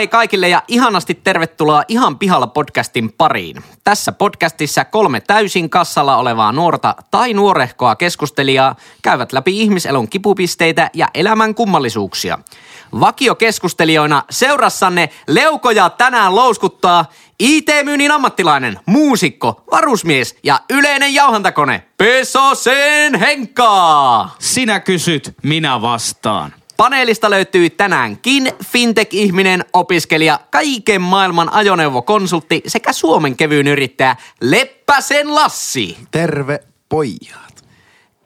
Hei kaikille ja ihanasti tervetuloa Ihan pihalla podcastin pariin. Tässä podcastissa kolme täysin kassalla olevaa nuorta tai nuorehkoa keskustelijaa käyvät läpi ihmiselon kipupisteitä ja elämän kummallisuuksia. Vakiokeskustelijoina seurassanne leukoja tänään louskuttaa IT-myynnin ammattilainen, muusikko, varusmies ja yleinen jauhantakone Pesosen Henkka. Sinä kysyt, minä vastaan. Paneelista löytyy tänäänkin fintech-ihminen, opiskelija, kaiken maailman ajoneuvokonsultti sekä Suomen kevyyn yrittäjä Leppäsen Lassi. Terve pojat.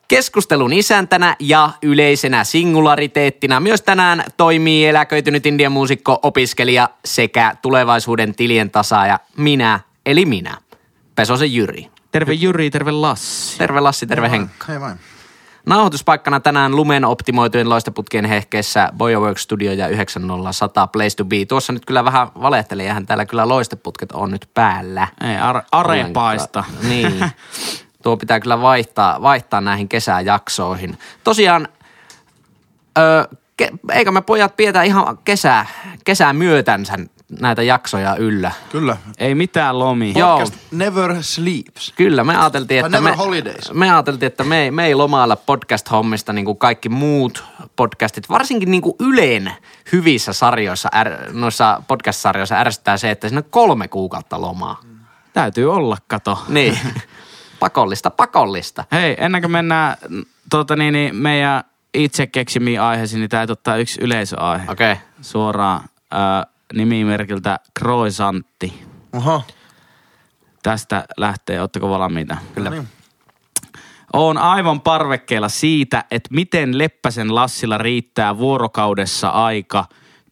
Keskustelun isäntänä ja yleisenä singulariteettina myös tänään toimii eläköitynyt indian muusikko, opiskelija sekä tulevaisuuden tilien tasaaja minä, eli minä, Pesosen Jyri. Terve Jyri, terve Lassi. Terve Lassi, terve Henkka. Hei vain. Nauhoituspaikkana tänään lumen optimoitujen loistoputkien hehkeessä Boyaworks Studio ja 9010 Place to Be. Tuossa nyt kyllä vähän valehtelee, eihän täällä kyllä loisteputket on nyt päällä. Ei, are, arepaista. Niin. Tuo pitää kyllä vaihtaa, vaihtaa näihin kesäjaksoihin. Tosiaan, öö, ke, eikö me pojat pietä ihan kesää, kesää myötänsä näitä jaksoja yllä? Kyllä. Ei mitään lomi. Joo. Podcast Never Sleeps. Kyllä, me ajateltiin, että Never me, Holidays. me ajateltiin, että me, ei- me ei lomailla podcast-hommista niin kuin kaikki muut podcastit. Varsinkin niin kuin Yleen hyvissä sarjoissa, är, noissa podcast-sarjoissa ärsyttää se, että siinä on kolme kuukautta lomaa. Täytyy olla, kato. Niin, pakollista, pakollista. Hei, ennen kuin mennään mm, tuota, niin, niin, meidän itse keksimiin aiheisiin, niin täytyy ottaa yksi yleisöaihe. Okei. Okay. Suoraan äh, nimimerkiltä Croissantti. Oho. Tästä lähtee, ootteko valmiita? Kyllä. Niin. Oon aivan parvekkeella siitä, että miten Leppäsen Lassilla riittää vuorokaudessa aika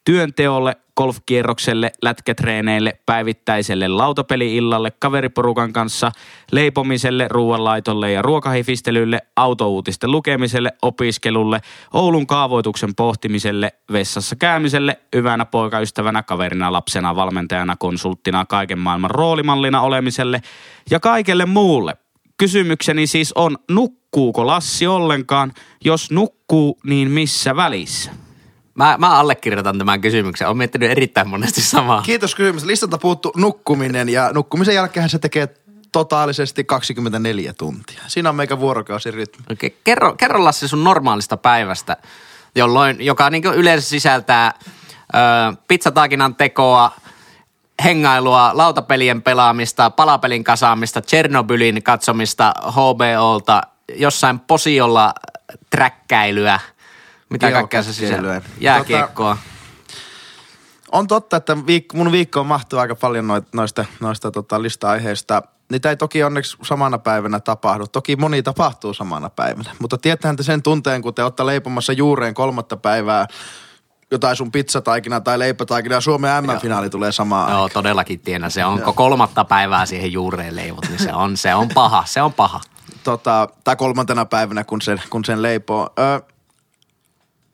työnteolle, golfkierrokselle, lätkätreeneille, päivittäiselle lautapeli-illalle, kaveriporukan kanssa, leipomiselle, ruoanlaitolle ja ruokahifistelylle, autouutisten lukemiselle, opiskelulle, Oulun kaavoituksen pohtimiselle, vessassa käymiselle, hyvänä poikaystävänä, kaverina, lapsena, valmentajana, konsulttina, kaiken maailman roolimallina olemiselle ja kaikelle muulle. Kysymykseni siis on, nukkuuko Lassi ollenkaan? Jos nukkuu, niin missä välissä? Mä, mä allekirjoitan tämän kysymyksen. Olen miettinyt erittäin monesti samaa. Kiitos kysymys. Listalta puuttu nukkuminen ja nukkumisen jälkeen se tekee totaalisesti 24 tuntia. Siinä on meikä vuorokausirytmi. Okei, kerro, kerro Lassi sun normaalista päivästä, jolloin, joka niin yleensä sisältää ö, pizzataakinan tekoa, hengailua, lautapelien pelaamista, palapelin kasaamista, Chernobylin katsomista HBOlta, jossain posiolla träkkäilyä, mitä kaikkea se? Jääkiekkoilyä. Jääkiekkoa. On totta, että viikko, mun viikkoon mahtuu aika paljon noit, noista, noista tota, lista-aiheista. Niitä ei toki onneksi samana päivänä tapahdu. Toki moni tapahtuu samana päivänä. Mutta tietäähän te sen tunteen, kun te olette leipomassa juureen kolmatta päivää jotain sun pizzataikina tai leipätaikina ja Suomen M-finaali tulee samaan Joo, aikaan. todellakin tiedän. Se onko kolmatta päivää siihen juureen leivot, niin se on, se on paha, se on paha. Tota, tai kolmantena päivänä, kun sen, kun sen leipoo. Ö,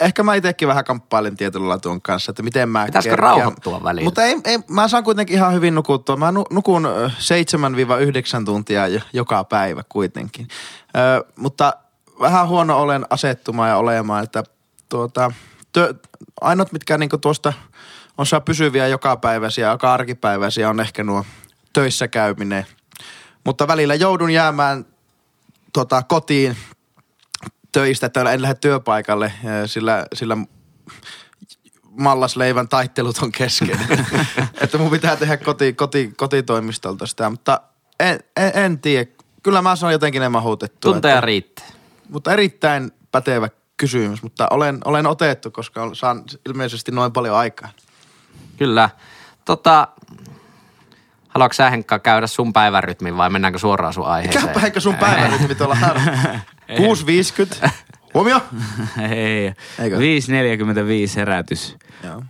ehkä mä itsekin vähän kamppailen tietyllä tuon kanssa, että miten mä Pitäisikö kerkeän. rauhoittua välillä? Mutta ei, ei, mä saan kuitenkin ihan hyvin nukuttua. Mä nu- nukun ö, 7-9 tuntia jo- joka päivä kuitenkin. Ö, mutta vähän huono olen asettumaan ja olemaan, että tuota, tö, ainut mitkä niinku tuosta on saa pysyviä jokapäiväisiä, joka arkipäiväisiä on ehkä nuo töissä käyminen. Mutta välillä joudun jäämään tota, kotiin töistä, että en lähde työpaikalle, eh, sillä, sillä mallasleivän taittelut on kesken. että mun pitää tehdä koti, koti, kotitoimistolta sitä, mutta en, en, en tiedä. Kyllä mä sanon jotenkin ne mahutettua. Tunteja että, riittää. mutta erittäin pätevä kysymys, mutta olen, olen otettu, koska saan ilmeisesti noin paljon aikaa. Kyllä. Tota, haluatko sä Henkka käydä sun päivärytmin vai mennäänkö suoraan sun aiheeseen? Käypä ehkä sun päivärytmi tuolla härä. 6.50. Huomio. Ei. Eikö? 5.45 herätys. Joo.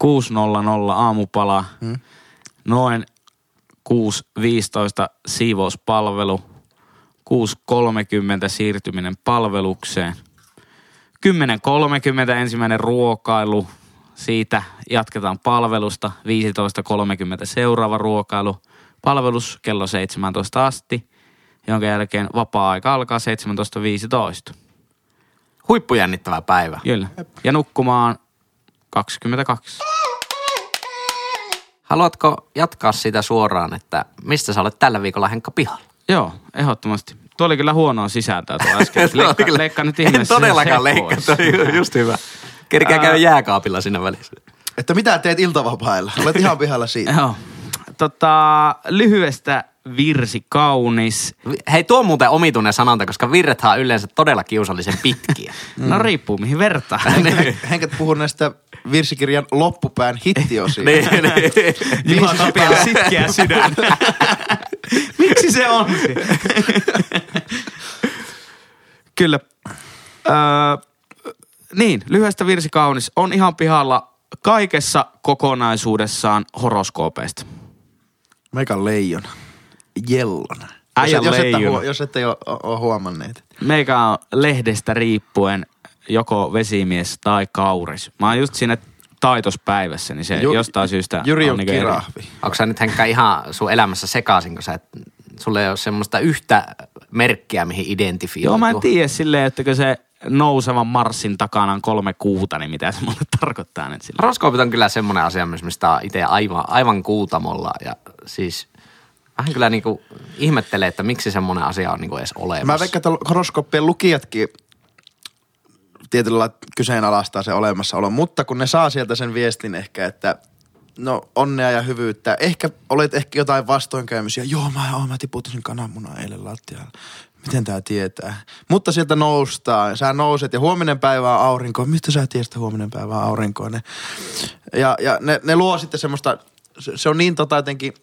6.00 aamupala. Hmm. Noin 6.15 siivouspalvelu. 6.30 siirtyminen palvelukseen. 10.30 ensimmäinen ruokailu. Siitä jatketaan palvelusta. 15.30 seuraava ruokailu. Palvelus kello 17 asti, jonka jälkeen vapaa-aika alkaa 17.15. Huippujännittävä päivä. Kyllä. Ja nukkumaan 22. Haluatko jatkaa sitä suoraan, että mistä sä olet tällä viikolla Henkka pihalla? Joo, ehdottomasti. Tuo oli kyllä huonoa sisältöä tuo äsken. Leikka, kyllä- leikka nyt En ihmeessä todellakaan se leikkaa, pois. tuo on just hyvä. Kerkeä Ää. käy jääkaapilla siinä välissä. Että mitä teet iltavapailla? Olet ihan pihalla siitä. Joo. Tota, lyhyestä virsi kaunis. Hei, tuo on muuten omituinen sanonta, koska virrethän on yleensä todella kiusallisen pitkiä. No riippuu mihin vertaa. Henkät puhuu näistä virsikirjan loppupään hittiosiin. niin, niin. Juha Tapian sitkeä sydän. Miksi se on? Kyllä. Öö, niin, lyhyestä virsi kaunis. On ihan pihalla kaikessa kokonaisuudessaan horoskoopeista. Meikä leijona. Jellona. Äijä jos, jos, ette, leijona. huo- jos ette ole, ole huomanneet. Meikä on lehdestä riippuen joko vesimies tai kauris. Mä oon just siinä taitospäivässä, niin se Ju- jostain syystä Jyri on niinku eri. kirahvi. Onko sä nyt Henkka ihan sun elämässä sekaisin, kun sä et, sulle ei ole semmoista yhtä merkkiä, mihin identifioituu? Joo, mä en tiedä silleen, että se nousevan marssin takana on kolme kuuta, niin mitä se mulle tarkoittaa nyt sillä. Horoskoopit on kyllä semmoinen asia, mistä on itse aivan, aivan kuutamolla ja siis vähän kyllä niinku ihmettelee, että miksi semmoinen asia on niinku edes olemassa. Mä veikkaan, että horoskooppien lukijatkin tietyllä lailla kyseenalaistaa se olemassaolo, mutta kun ne saa sieltä sen viestin ehkä, että no onnea ja hyvyyttä, ehkä olet ehkä jotain vastoinkäymisiä, joo mä, oh, mä tiputin sen kananmunan eilen lattialle. Miten tää tietää? Mutta sieltä noustaan, sä nouset ja huominen päivä on aurinko. Mistä sä tiedät, että huominen päivä on aurinko? Ne, ja ja ne, ne luo sitten semmoista, se, se on niin tota jotenkin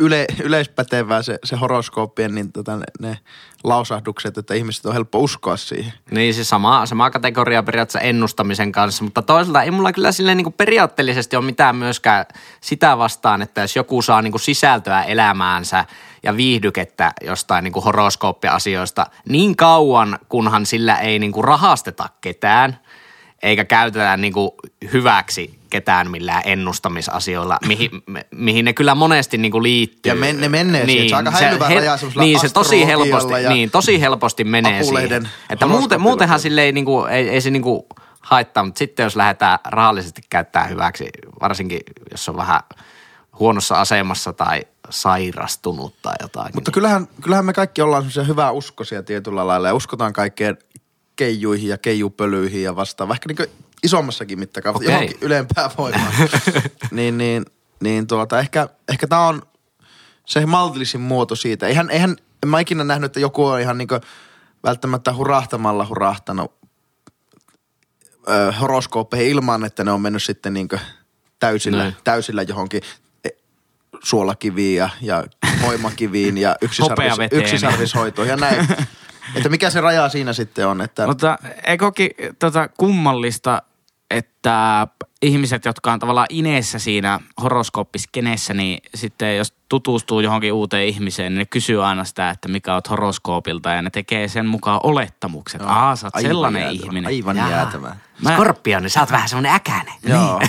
yle, yleispätevää se, se horoskooppien niin tota, ne, ne lausahdukset, että ihmiset on helppo uskoa siihen. Niin siis sama, sama kategoria periaatteessa ennustamisen kanssa, mutta toisaalta ei mulla kyllä silleen niin periaatteellisesti ole mitään myöskään sitä vastaan, että jos joku saa niin sisältöä elämäänsä ja viihdykettä jostain niin horoskooppiasioista niin kauan, kunhan sillä ei niin rahasteta ketään eikä käytetä niin hyväksi ketään millään ennustamisasioilla, mihin, mihin ne kyllä monesti niin liittyy. Ja men- ne menee siihen. Se on aika häilyvä raja semmoisella Niin, se tosi helposti, niin, tosi helposti menee siihen. Että muuten, muutenhan sille ei, niinku, ei, ei se niinku haittaa, mutta sitten jos lähdetään rahallisesti käyttää hyväksi, varsinkin jos on vähän huonossa asemassa tai sairastunut tai jotain. Mutta kyllähän, kyllähän me kaikki ollaan semmoisia hyvää uskoisia tietyllä lailla ja uskotaan kaikkeen keijuihin ja keijupölyihin ja vastaan, vaikka niin isommassakin mittakaavassa, Okei. johonkin ylempään voimaan. niin, niin, niin tuota, ehkä, ehkä tämä on se maltillisin muoto siitä. Eihän, eihän, en mä ikinä nähnyt, että joku on ihan niin välttämättä hurahtamalla hurahtanut ö, horoskooppeihin ilman, että ne on mennyt sitten niin täysillä, täysillä johonkin e, suolakiviin ja, ja voimakiviin ja yksisarvis, yksisarvishoitoon ja näin. että mikä se raja siinä sitten on, että Mutta eikokin tota, kummallista, että ihmiset, jotka on tavallaan ineessä siinä horoskooppiskeneessä, niin sitten jos tutustuu johonkin uuteen ihmiseen, niin ne kysyy aina sitä, että mikä oot horoskoopilta ja ne tekee sen mukaan olettamukset. Aa, sä oot aivan sellainen jäätävä, ihminen. Aivan Jaa. jäätävä. Mä- Skorpioni, sä oot vähän semmoinen äkäinen. Joo.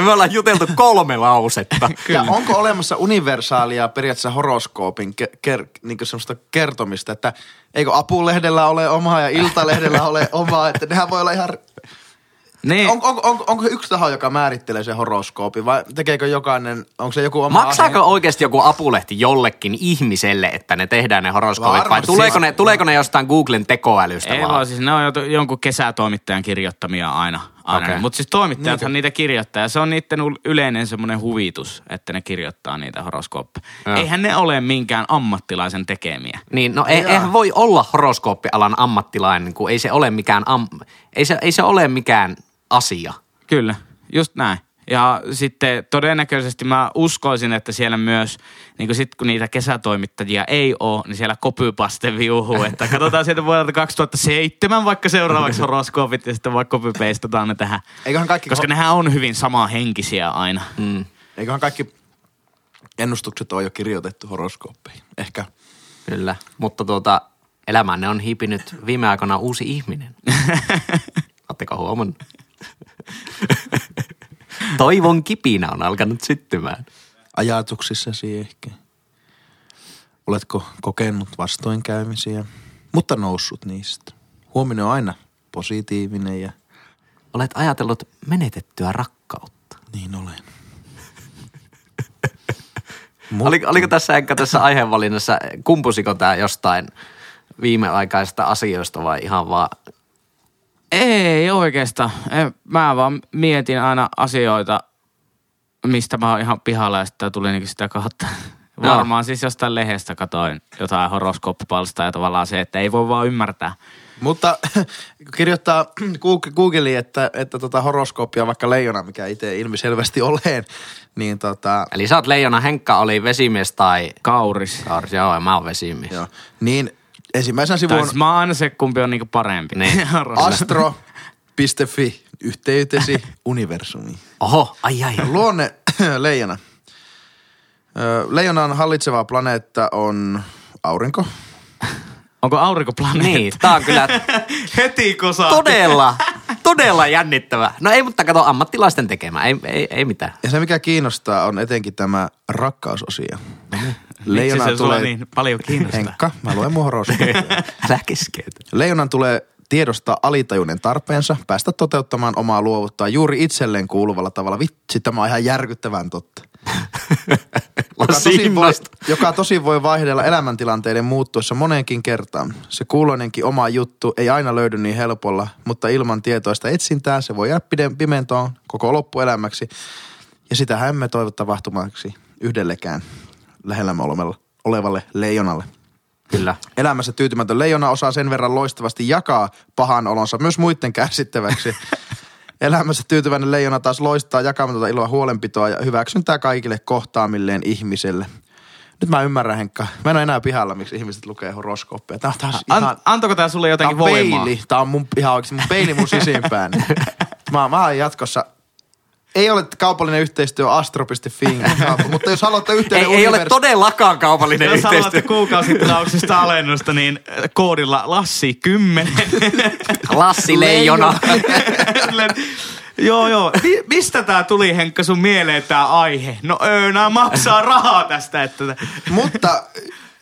Me ollaan juteltu kolme lausetta. Ja onko olemassa universaalia periaatteessa horoskoopin ke- ker- niin semmoista kertomista, että eikö Apulehdellä ole omaa ja Iltalehdellä ole omaa, että nehän voi olla ihan... Niin, On, on, on, onko yksi taho, joka määrittelee sen horoskoopin vai tekeekö jokainen, onko se joku oma Maksaako oikeasti joku apulehti jollekin ihmiselle, että ne tehdään ne horoskoopit vai tuleeko ne, tuleeko ne jostain Googlen tekoälystä ei vaan? vaan, siis ne on jo- jonkun kesätoimittajan kirjoittamia aina. aina. Okei. Mutta siis toimittajathan niitä kirjoittaa ja se on niiden yleinen semmoinen huvitus, että ne kirjoittaa niitä horoskooppeja. Joo. Eihän ne ole minkään ammattilaisen tekemiä. Niin, no ei, eihän voi olla horoskooppialan ammattilainen, kun ei se ole mikään, am, ei se, ei se ole mikään asia. Kyllä, just näin. Ja sitten todennäköisesti mä uskoisin, että siellä myös, niin kuin sit kun niitä kesätoimittajia ei ole, niin siellä kopypaste viuhuu. Että katsotaan sieltä vuodelta 2007 vaikka seuraavaksi horoskoopit ja sitten vaikka copypastataan ne tähän. Eiköhän kaikki, Koska nehän on hyvin samanhenkisiä aina. Mm, eiköhän kaikki ennustukset ole jo kirjoitettu horoskooppeihin. Ehkä. kyllä, mutta tuota, elämänne on hiipinyt viime aikoina uusi ihminen. Oletteko huomannut? Toivon kipinä on alkanut syttymään. Ajatuksissasi ehkä. Oletko kokenut vastoinkäymisiä, mutta noussut niistä? Huominen on aina positiivinen ja Olet ajatellut menetettyä rakkautta. Niin olen. Oli, oliko tässä ehkä tässä aiheenvalinnassa, kumpusiko tämä jostain viimeaikaisista asioista vai ihan vaan Ei oikeastaan. En- Mä vaan mietin aina asioita, mistä mä oon ihan pihalla ja sitten tuli niinku sitä kautta. Joo. Varmaan siis jostain lehdestä katoin jotain horoskooppipalsta ja tavallaan se, että ei voi vaan ymmärtää. Mutta kirjoittaa Goog- Googleen, että, että tota horoskooppia vaikka leijona, mikä itse ilmiselvästi olen, niin tota, Eli sä oot leijona, Henkka oli vesimies tai Kauris. Kauris, joo, ja mä oon vesimies. joo, niin ensimmäisenä Tai sivun siis mä oon aina se, kumpi on niinku parempi. Niin. astro.fi, yhteytesi universumi. Oho, ai ai. Luonne leijona. Leijonan hallitseva planeetta on aurinko. Onko aurinkoplaneetta? Niin, tää on kyllä Heti kosa. todella, todella jännittävä. No ei, mutta kato ammattilaisten tekemä, ei, ei, ei mitään. Ja se mikä kiinnostaa on etenkin tämä rakkausosio. Miksi se sulla niin paljon kiinnostaa? Henkka, mä luen mun horoskoopia. Älä keskeytä. Leijonan tulee tiedostaa alitajuinen tarpeensa, päästä toteuttamaan omaa luovuttaa juuri itselleen kuuluvalla tavalla. Vitsi, tämä on ihan järkyttävän totta. Joka tosi, voi, joka tosi voi vaihdella elämäntilanteiden muuttuessa moneenkin kertaan. Se kuuloinenkin oma juttu ei aina löydy niin helpolla, mutta ilman tietoista etsintää se voi jäädä pimentoon koko loppuelämäksi. Ja sitä emme toivo tapahtumaksi yhdellekään lähellämme olevalle, olevalle leijonalle. Kyllä. Elämässä tyytymätön leijona osaa sen verran loistavasti jakaa pahan olonsa myös muiden kärsittäväksi. Elämässä tyytyväinen leijona taas loistaa jakamatonta iloa huolenpitoa ja hyväksyntää kaikille kohtaamilleen ihmiselle. Nyt mä ymmärrän, Henkka. Mä en ole enää pihalla, miksi ihmiset lukee horoskooppeja. Tää on taas ihan... An, antoiko tää sulle Tää jotenkin on voimaa? peili. Tää on mun, ihan oikeesti mun peili mun sisimpään. mä, mä oon jatkossa... Ei ole kaupallinen yhteistyö astro.fi, mutta jos haluatte Ei, yhteyden ei ole univers- todellakaan kaupallinen Jos haluatte yhteistyö. kuukausitilauksista alennusta, niin äh, koodilla Lassi 10. Lassi Leijona. joo, joo. Mi- mistä tää tuli, Henkka, sun mieleen tää aihe? No öö, maksaa rahaa tästä, että... Mutta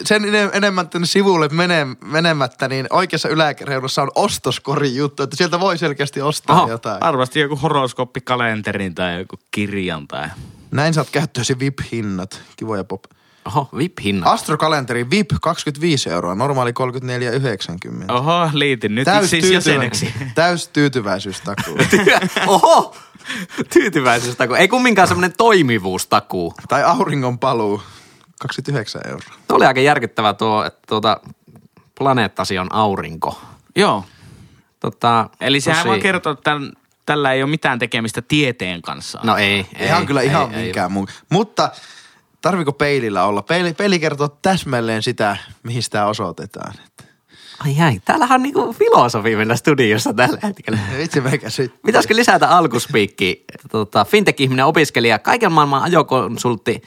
sen ene- enemmän tänne sivulle mene, menemättä, niin oikeassa yläreunassa on ostoskorin juttu, että sieltä voi selkeästi ostaa Oho, jotain. varmasti joku horoskooppikalenterin tai joku kirjan tai... Näin saat käyttöösi VIP-hinnat. Kivoja pop. Oho, VIP-hinnat. Astrokalenteri VIP 25 euroa, normaali 34,90. Oho, liitin nyt siis jäseneksi. täys tyytyväisyystakuu. Oho, tyytyväisyystä. kun- Ei kumminkaan semmoinen toimivuustakuu. tai auringon paluu 29 euroa. Tuo oli aika järkyttävä tuo, että tuota, planeettasi on aurinko. Joo. Tota, Eli sehän tosi- vaan kertoo, että tämän, tällä ei ole mitään tekemistä tieteen kanssa. No ei, ei. Ihan kyllä ihan ei, minkään muu. Mutta tarviko peilillä olla? Peili, peili kertoo täsmälleen sitä, mihin sitä osoitetaan. Ai jäi, täällähän on niinku filosofi mennä studiossa tällä hetkellä. Vitsi meikä sit. Pitäisikö lisätä alkuspiikki? Tota, Fintech-ihminen, opiskelija, kaiken maailman ajokonsultti,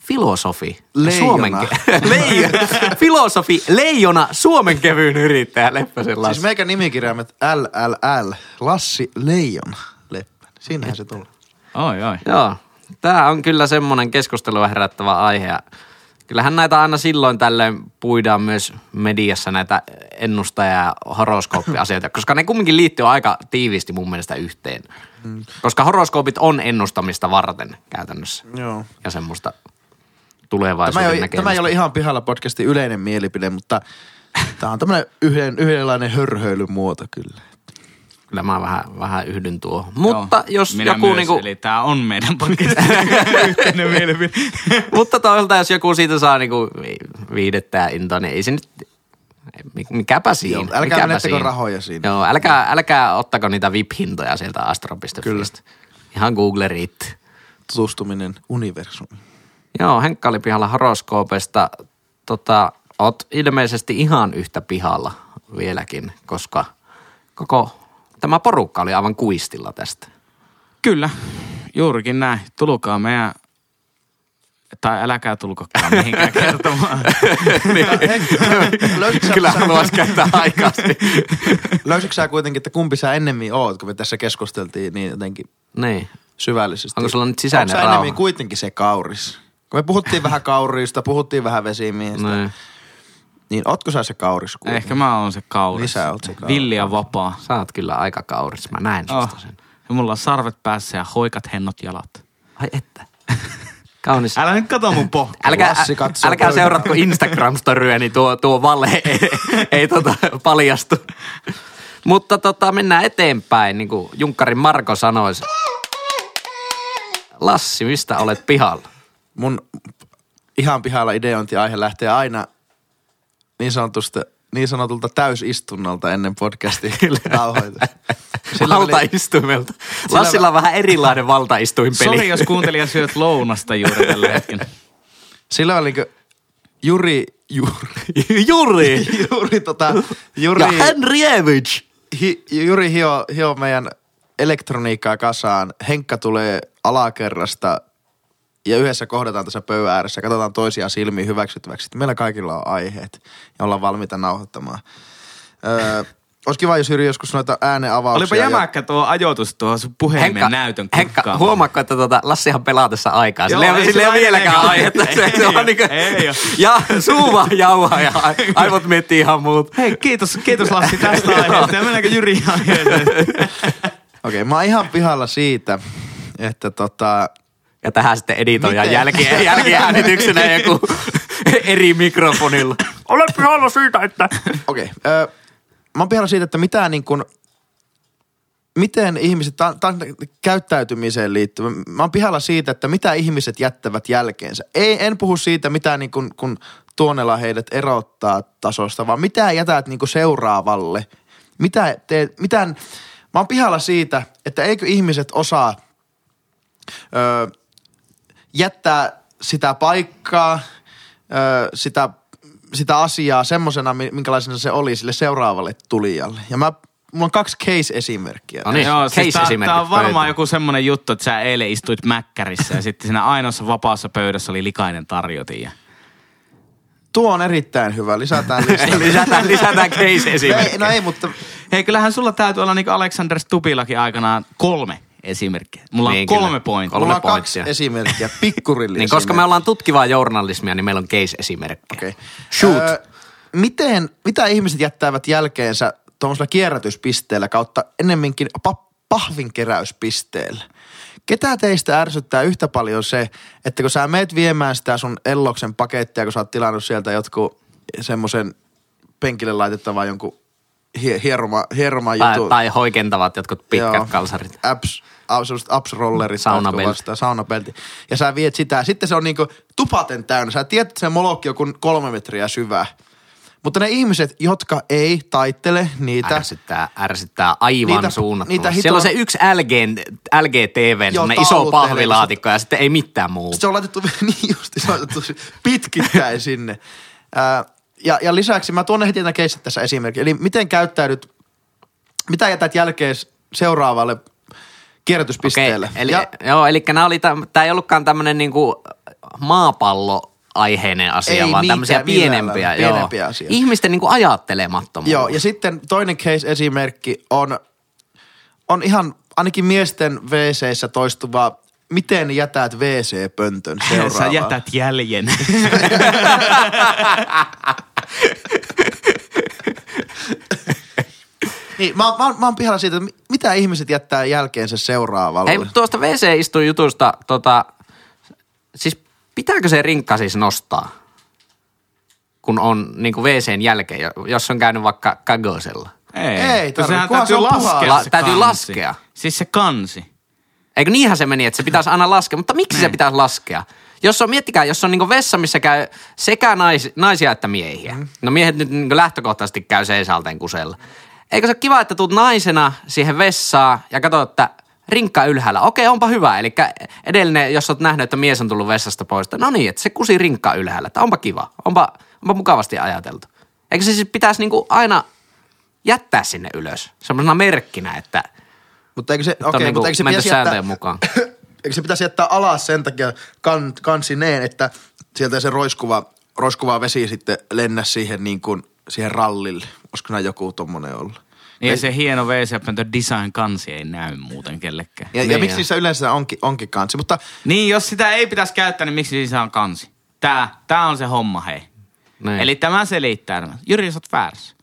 filosofi. Leijona. Suomen ke- Leijo- filosofi, leijona, suomen kevyyn yrittäjä, Leppäsen Lassi. Siis meikä nimikirjaimet LLL, Lassi Leijon Leppä. Siinähän se tulee. Oi, oi. Joo, tämä on kyllä semmoinen keskustelua herättävä aihe. Ja kyllähän näitä aina silloin tällöin puidaan myös mediassa näitä ennusta- ja horoskooppiasioita, koska ne kumminkin liittyy aika tiiviisti mun mielestä yhteen. Mm. Koska horoskoopit on ennustamista varten käytännössä Joo. ja semmoista Tämä tulevaisuuden ei, ole, näkemistä. tämä ei ole ihan pihalla podcastin yleinen mielipide, mutta tämä on tämmöinen yhden, yhdenlainen hörhöilymuoto kyllä. Kyllä mä vähän, vähän yhdyn tuohon. Mutta Joo, jos minä joku myös, niinku, Eli tää on meidän podcastin yhteinen mielipide. mutta toisaalta jos joku siitä saa niinku vi- viidettä ja intoa, niin ei se nyt, mi- mikäpä siinä. Joo, älkää mikäpä menettäkö siinä. rahoja siinä. Joo, älkää, älkää ottako niitä VIP-hintoja sieltä astro.fi. Kyllä. Ihan Google riittää. Tutustuminen universumiin. Joo, Henkka oli pihalla horoskoopesta. Tota, oot ilmeisesti ihan yhtä pihalla vieläkin, koska koko tämä porukka oli aivan kuistilla tästä. Kyllä, juurikin näin. Tulkaa meidän, tai äläkää tulkokaan mihinkään kertomaan. Sä, Kyllä haluaisi käyttää aikaa. löysitkö sä kuitenkin, että kumpi sä ennemmin oot, kun me tässä keskusteltiin niin jotenkin niin. syvällisesti? Onko sulla nyt sisäinen Onko sä rauha? enemmän kuitenkin se kauris? Kun me puhuttiin vähän kaurista, puhuttiin vähän vesimiestä, Niin. niin ootko sä se kauris kuitenkin? Ehkä mä oon se kauris. Lisää oot se kauris. Villi ja vapaa. Sä oot kyllä aika kauris, mä näin Oh. susta sen. ja mulla on sarvet päässä ja hoikat hennot jalat. Ai että. Kaunis. Älä nyt kato mun pohtaa. Älkää, älkää seuratko Instagram-storyä, niin tuo, tuo valhe ei, ei tota, paljastu. Mutta tota, mennään eteenpäin, niin kuin Junkkarin Marko sanoisi. Lassi, mistä olet pihalla? Mun ihan pihalla ideointiaihe lähtee aina niin sanotusta niin sanotulta täysistunnolta ennen podcastin nauhoitusta. Sillä Valtaistuimelta. Lassilla on vähän erilainen valtaistuinpeli. Sori, jos kuuntelija syöt lounasta juuri tällä hetkellä. Sillä oli niin Juri, Juri, Juri Juri, tota, Juri, ja Henrievich. hi, Juri hio, hio meidän elektroniikkaa kasaan. Henkka tulee alakerrasta ja yhdessä kohdataan tässä pöydän ääressä. Katsotaan toisiaan silmiin hyväksyttäväksi. että Meillä kaikilla on aiheet ja ollaan valmiita nauhoittamaan. Öö, olisi kiva, jos Jyri joskus noita ääneavauksia. Olipa ja- jämäkkä tuo ajoitus tuo sun puhelimen näytön Henkka, huomaatko, että tuota, Lassihan pelaa tässä aikaa. Sillä Joo, ei, ei sillä ei ole vieläkään aihetta. Se, Ei se on niin kuin, ei oo. ja suu vaan jauhaa ja aivot miettii ihan muut. Hei, kiitos, kiitos Lassi tästä aiheesta. Ja mennäänkö Jyri aiheeseen? Okei, okay, mä oon ihan pihalla siitä, että tota, Ja tähän sitten editoidaan jälkeen, jälkiäänityksenä joku eri mikrofonilla. Olen pihalla siitä, että... Okei. Okay. Mä oon pihalla siitä, että mitä niin kun, miten ihmiset, on käyttäytymiseen liittyvä. Mä oon pihalla siitä, että mitä ihmiset jättävät jälkeensä. Ei, en puhu siitä, mitä niin kun, kun Tuonela heidät erottaa tasosta, vaan mitä jätät niin seuraavalle. Mitä teet, mitään, mä oon pihalla siitä, että eikö ihmiset osaa öö, jättää sitä paikkaa, sitä, sitä asiaa semmoisena, mi- minkälaisena se oli sille seuraavalle tulijalle. Ja mä, mulla on kaksi case-esimerkkiä. No niin, Joo, siis tää, tää on varmaan pöytään. joku semmonen juttu, että sä eilen istuit mäkkärissä ja sitten siinä ainoassa vapaassa pöydässä oli likainen tarjotin. Ja... Tuo on erittäin hyvä, lisätään lisää. lisätään, lisätään ei, case-esimerkkiä. no ei, mutta Hei, kyllähän sulla täytyy olla niinku Alexander Stupillakin aikanaan kolme esimerkkiä. Mulla on Niin, kolme kyllä. pointtia. Kolme mulla on kaksi esimerkkiä, pikkurilli Niin, koska me ollaan tutkivaa journalismia, niin meillä on case-esimerkki. Okei. Shoot. Öö, miten, mitä ihmiset jättävät jälkeensä tuommoisella kierrätyspisteellä kautta ennemminkin pa- pahvinkeräyspisteellä? Ketä teistä ärsyttää yhtä paljon se, että kun sä meet viemään sitä sun Elloksen pakettia, kun sä oot tilannut sieltä jotkut semmoisen penkille laitettavan jonkun hieroma, hieroma Tai, jutun. tai hoikentavat jotkut pitkät Joo. kalsarit. Apps-rollerit. Saunabelti. tai vastaan, Saunabelti. Ja sä viet sitä. Sitten se on niinku tupaten täynnä. Sä tiedät, että se molokki on kuin kolme metriä syvä. Mutta ne ihmiset, jotka ei taittele niitä. Ärsyttää, ärsyttää aivan Niitä- suunnattomasti. niitä hito- Siellä on se yksi LG, LGTV, Joo, iso pahvilaatikko ja sitten ei mitään muuta. Se on laitettu, niin just, se on laitettu pitkittäin sinne. Ää, ja, ja lisäksi mä tuon heti keissit tässä esimerkki. Eli miten käyttäydyt, mitä jätät jälkeen seuraavalle kierrätyspisteelle? Okei, eli, ja, joo, eli nämä oli, tämä ei ollutkaan tämmöinen niinku maapallo aiheinen asia, Ei vaan niinkään tämmöisiä pienempiä, joo. pienempiä asioita. Ihmisten niinku ajattelemattomuus. Joo, ja sitten toinen case-esimerkki on, on ihan ainakin miesten wc toistuva, miten jätät WC-pöntön Sä seuraavaan. jätät jäljen. Niin, mä, mä, mä oon pihalla siitä, että mi- mitä ihmiset jättää jälkeensä seuraavalle. Hei, mutta tuosta WC-istujutusta, tota, siis pitääkö se rinkka siis nostaa, kun on niinku WCn jälkeen, jo- jos on käynyt vaikka kagosella? Ei, Ei kun tarvi, sehän kunhan se täytyy on puhas. laskea La- se täytyy kansi. laskea. Siis se kansi. Eikö niinhän se meni, että se pitäisi aina laskea, mutta miksi se Niin. pitäisi laskea? Jos on, miettikää, jos on niinku vessa, missä käy sekä nais, naisia että miehiä. Mm. No miehet nyt niinku lähtökohtaisesti käy seisalteen kusella. Eikö se ole kiva, että tuut naisena siihen vessaan ja katsot, että rinkka ylhäällä. Okei, onpa hyvä. Eli edellinen, jos olet nähnyt, että mies on tullut vessasta pois, että no niin, että se kusi rinkka ylhäällä. Että onpa kiva. Onpa, onpa mukavasti ajateltu. Eikö se siis pitäisi niinku aina jättää sinne ylös? Semmoisena merkkinä, että Mutta eikö se, okay, okei, niinku mutta eikö se pitäisi jättää, mukaan. eikö se pitäisi jättää alas sen takia kan, kansineen, että sieltä se roiskuva, roiskuva vesi sitten lennä siihen niin kuin, siihen rallille. Olisiko nämä joku tommonen ollut? Niin se hieno WC-pöntö design kansi ei näy muuten kellekään. Ja, ja Niin, miksi ja. niissä yleensä onkin, onkin kansi, mutta Niin, jos sitä ei pitäisi käyttää, niin miksi siinä on kansi? Tää, tää on se homma, hei. Niin. Eli tämä selittää. Jyri, sä oot väärässä.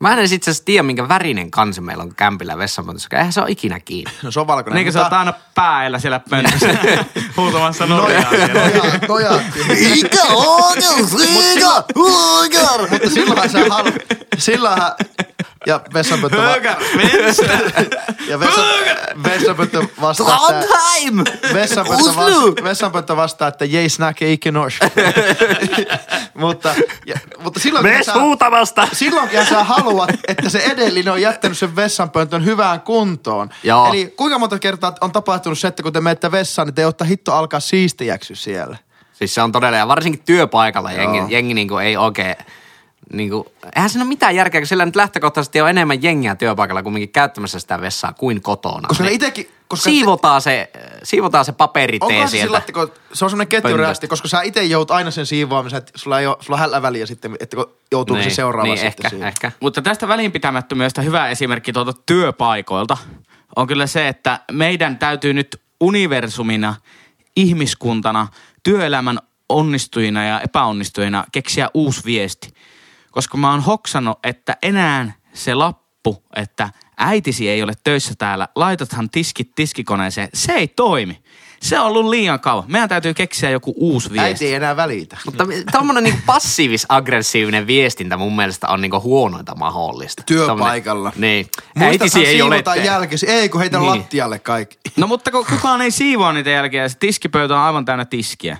Mä en itse asiassa tiedä, minkä värinen kansi meillä on kämpillä vessanpöntössä. Eihän se ole ikinä kiinni. No se on valkoinen. Niinkö sä oot aina päällä siellä pöntössä huutamassa nojaa siellä? Nojaa, nojaa. Ikä oikeus, ikä oikeus. Mutta silloinhan se halu... Silloinhan... Ja Högä, venstre. ja vessa, vessanpönttö vastaa, että... Trondheim! Vessanpönttö, Oslo! vastaa, että jei snacke ikke norsk. mutta, ja, mutta silloinkin Ves sä, huutamasta! silloinkin sä haluat, että se edellinen on jättänyt sen vessanpöntön hyvään kuntoon. Joo. Eli kuinka monta kertaa on tapahtunut se, että kun te menette vessaan, niin te ottaa hitto alkaa siistijäksy siellä. Siis se on todella, ja varsinkin työpaikalla jengi, Joo. jengi niinku ei oikein, niinku, eihän siinä ole mitään järkeä, kun sillä nyt lähtökohtaisesti on enemmän jengiä työpaikalla kumminkin käyttämässä sitä vessaa kuin kotona. Koska Niin itekin... Koska siivotaan se, siivotaan se paperitee Onko se sieltä. sillä, että kun se on semmoinen ketjureakti, koska sä itse joudut aina sen siivoamiseen, että sulla ei ole, sulla on hällä väliä sitten, että kun joutuu se seuraava niin, sitten ehkä, siihen. ehkä. Mutta tästä välinpitämättömyydestä hyvä esimerkki tuolta työpaikoilta on kyllä se, että meidän täytyy nyt universumina, ihmiskuntana, työelämän onnistujina ja epäonnistujina keksiä uusi viesti. Koska mä oon hoksannut, että enää se lappu, että äitisi ei ole töissä täällä, laitathan tiskit tiskikoneeseen, se ei toimi. Se on ollut liian kauan. Meidän täytyy keksiä joku uusi viesti. Äiti ei enää välitä. Mutta tommonen niinku passiivis-aggressiivinen viestintä mun mielestä on niinku huonointa mahdollista. Työpaikalla. Tommonen- Niin. Äitisi ei ole te- jälkesi. Ei, kun heitä Niin. lattialle kaikki. No mutta kun kukaan ei siivoa niitä jälkeä ja se tiskipöytä on aivan täynnä tiskiä.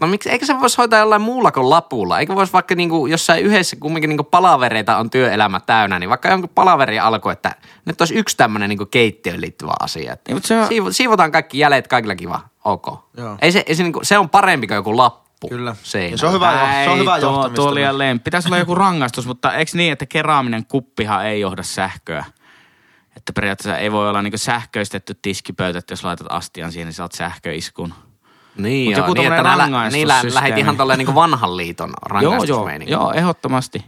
No miksi, eikö se voisi hoitaa jollain muulla kuin lapulla? Eikö voisi vaikka niinku jossain yhdessä kumminkin niinku palavereita on työelämä täynnä, niin vaikka jonkun palaveri alku, että nyt olisi yksi tämmöinen niinku keittiöön liittyvä asia. Että Niin, se on- siivo, siivotaan kaikki jäljet, kaikilla kiva, ok. Joo. Ei se, ei se, niinku, se on parempi kuin joku lappu. Kyllä. Ja se on hyvä, jo- se on hyvä Ei, tuo, johtamista. tuo oli jälleen. Pitäisi olla joku rangaistus, mutta eikö niin, että keraaminen kuppihan ei johda sähköä? Että periaatteessa ei voi olla niinku sähköistetty tiskipöytä, että jos laitat astian siihen, niin saat sähköiskun. Niin, Mut joo, joku niin että nää niillä lähit ihan tolleen niinku vanhan liiton Joo, joo, rangaistusmeininki. joo, ehdottomasti.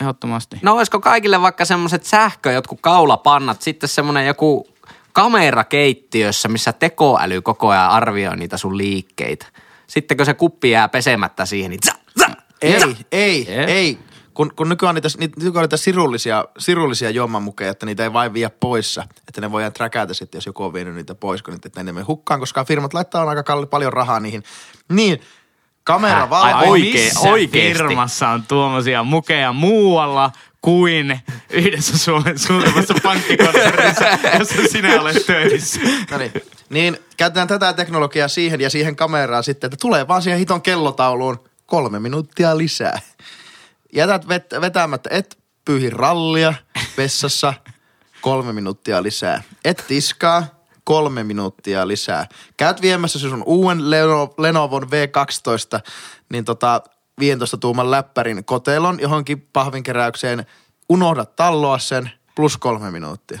Ehdottomasti. No olisiko kaikille vaikka semmoiset sähkö, jotkut kaulapannat, sitten semmoinen joku kamera keittiössä, missä tekoäly koko ajan arvioi niitä sun liikkeitä. Sitten kun se kuppi jää pesemättä siihen, niin tsa, tsa, Ei, tsa. ei, Jep. ei. Kun, kun nykyään niitä, niitä, nykyään niitä sirullisia, sirullisia juomamukeja, että niitä ei vain vie poissa. Että ne voidaan träkätä sitten, jos joku on vienyt niitä pois, kun niitä, että ne mene hukkaan, koska firmat laittaa aika kalli, paljon rahaa niihin. Niin, kamera valvoo. Ai oikee- missä oikeesti? firmassa on tuommoisia mukeja muualla kuin yhdessä Suomen suurimmassa pankkikonsernissa, jossa sinä olet töissä? No niin. niin, käytetään tätä teknologiaa siihen ja siihen kameraan sitten, että tulee vaan siihen hiton kellotauluun kolme minuuttia lisää. Jätät vet, vetämättä, et pyyhi rallia vessassa, kolme minuuttia lisää. Et tiskaa, kolme minuuttia lisää. Käyt viemässä se sun uuden Leno, Lenovon V12, niin tota 15 tuuman läppärin kotelon johonkin pahvinkeräykseen. Unohda talloa sen, plus kolme minuuttia.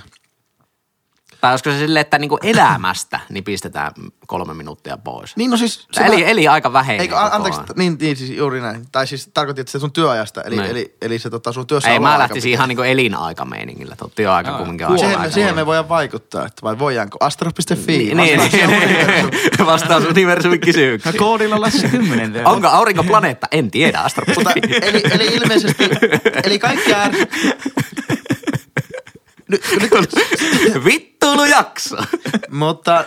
Tai olisiko se silleen, että niinku elämästä nipistetään kolme minuuttia pois. Niin no siis... Se eli, eli aika vähäinen Eikö, koko a- anteeksi, niin, niin siis juuri näin. Tai siis tarkoitit, että se sun työajasta, eli, Niin. eli, eli se tota, sun työssä Ei, mä lähtisin pitää. ihan niinku elinaika-meiningillä. Tuo työaika Joo, kumminkin on Siihen, me, siihen me voidaan vaikuttaa, että vai voidaanko. Astro.fi. Niin, niin, vastauksia niin. Vastaus universumin kysymyksiin. No koodilla Lassi 10. Onko aurinko planeetta? En tiedä, Astro. Mutta, eli, eli ilmeisesti, eli kaikki är... Nyt, nyt, Vittuilu jakso. mutta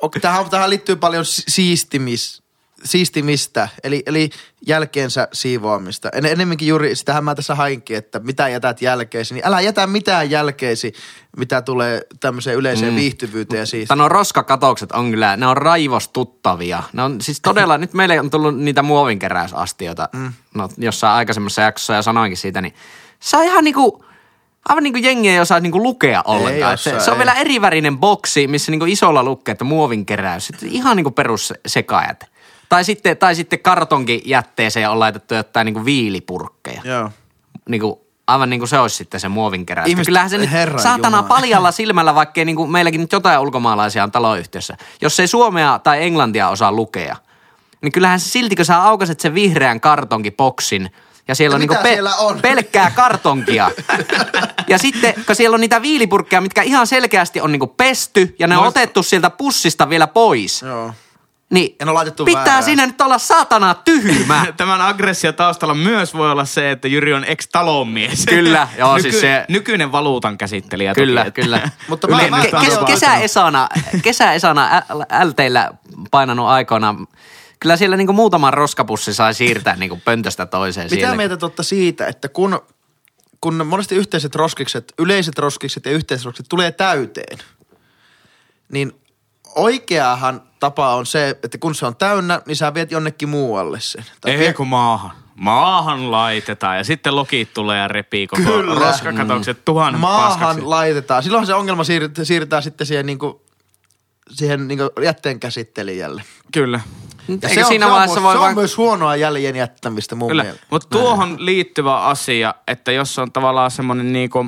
ok, tähän, tähän liittyy paljon si- siistimis, siistimistä, eli, eli jälkeensä siivoamista. En, enemmänkin juuri, sitähän mä tässä hainkin, että mitä jätät jälkeesi, niin älä jätä mitään jälkeesi, mitä tulee tämmöiseen yleiseen mm. viihtyvyyteen ja Mutta siistimiseen. nuo roskakatokset on kyllä, ne on raivostuttavia. Ne on siis todella, nyt meille on tullut niitä muovinkeräysastioita, mm. no jossain aikaisemmassa jaksossa ja sanoinkin siitä, niin se on ihan niinku, aivan niinku jengi ei osaa niinku lukea ollenkaan. osaa, se, se on ei. vielä erivärinen boksi, missä niinku isolla lukee, että muovinkeräys. Sitten ihan niinku perussekajat. Tai sitten, tai sitten kartonkin jätteeseen on laitettu jotain niinku viilipurkkeja. Joo. Niinku, aivan niin kuin se olisi sitten se muovinkeräys. Ihmiset- Kyllähän se nyt saatana Jumala. paljalla silmällä, vaikkei niin kuin meilläkin nyt jotain ulkomaalaisia on taloyhtiössä. Jos ei suomea tai englantia osaa lukea, niin kyllähän se silti, kun sä aukaset sen vihreän kartonkiboksin ja siellä Ja on, niinku mitä siellä on? pelkkää kartonkia. ja sitten, kun siellä on niitä viilipurkkeja, mitkä ihan selkeästi on niinku pesty ja ne on No- otettu sieltä pussista vielä pois. Joo. Niin En ole laitettu pitää väärään. siinä nyt olla saatana tyhmä. Tämän aggressio taustalla myös voi olla se, että Jyri on ex-talonmies. Kyllä, joo, siis se- Nykyinen valuutan käsittelijä toki, Kyllä, että- kyllä. Mutta mä- Ke- mä- mä- kes- kesäesana, kesäesana ä- älteillä painanut aikoina. Kyllä siellä niinku muutaman roskapussi sai siirtää niinku pöntöstä toiseen. Mitä siellä. mieltä totta siitä, että kun, kun monesti yhteiset roskikset, yleiset roskikset ja yhteisroskikset tulee täyteen, niin oikeahan tapa on se, että kun se on täynnä, niin sä viet jonnekin muualle sen. Tai Ei vie- kun maahan. Maahan laitetaan ja sitten lokit tulee ja repii koko Kyllä. roskakatokset tuhannen maahan paskaksi. laitetaan. Silloin se ongelma siirretään, siirretään sitten siihen, niinku, siihen niinku jätteen käsittelijälle. Kyllä. Eikö se on, siinä se on, vaiheessa myös- voi se vaan... on myös huonoa jäljen jättämistä mun Kyllä, mielestä. mutta tuohon liittyvä asia, että jos on tavallaan semmoinen niinku,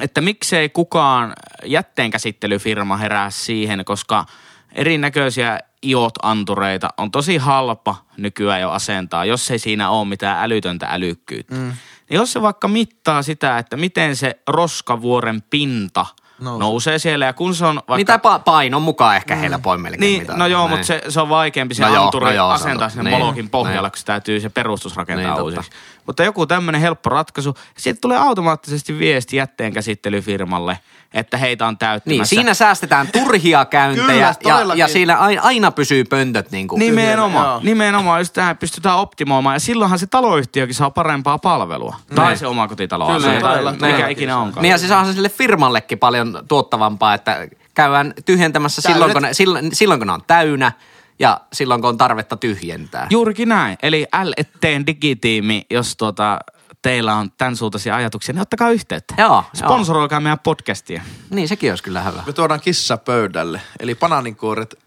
että miksei kukaan jätteenkäsittelyfirma herää siihen, koska erinäköisiä iot-antureita on tosi halpa nykyään jo asentaa, jos ei siinä ole mitään älytöntä älykkyyttä. Mm. Niin jos se vaikka mittaa sitä, että miten se roskavuoren pinta Nousee. nousee, siellä ja kun se on vaikka... Mitä pa- painon mukaan ehkä heillä poin melkein Niin, mitata. no joo, mutta se, se on vaikeampi se No anturi no joo, asentaa sinne Niin, molokin pohjalle, niin. kun se täytyy se perustus rakentaa Niin, totta. uusiksi. Mutta joku tämmöinen helppo ratkaisu, siitä tulee automaattisesti viesti jätteenkäsittelyfirmalle, että heitä on Niin, täyttämässä. siinä säästetään turhia käyntejä Kyllä, ja, ja siinä aina, aina pysyy pöntöt niin kuin. Nimenomaan, Joo. nimenomaan, jos tähän pystytään optimoimaan. Ja silloinhan se taloyhtiökin saa parempaa palvelua. Tai Niin. se omakotitalo Kyllä, asia, tai todella, mikä todellakin ikinä saa. onkaan. Niin ja siis se sille firmallekin paljon tuottavampaa, että käydään tyhjentämässä Täydet. silloin kun, ne, silloin, silloin kun ne on täynnä ja silloin kun on tarvetta tyhjentää. Juurikin näin. Eli L-etteen digitiimi, jos tuota, teillä on tämän suuntaisia ajatuksia, niin ottakaa yhteyttä. Joo, Sponsoroikaa meidän podcastia. Niin, sekin olisi kyllä hyvä. Me tuodaan kissa pöydälle, eli banaaninkuoret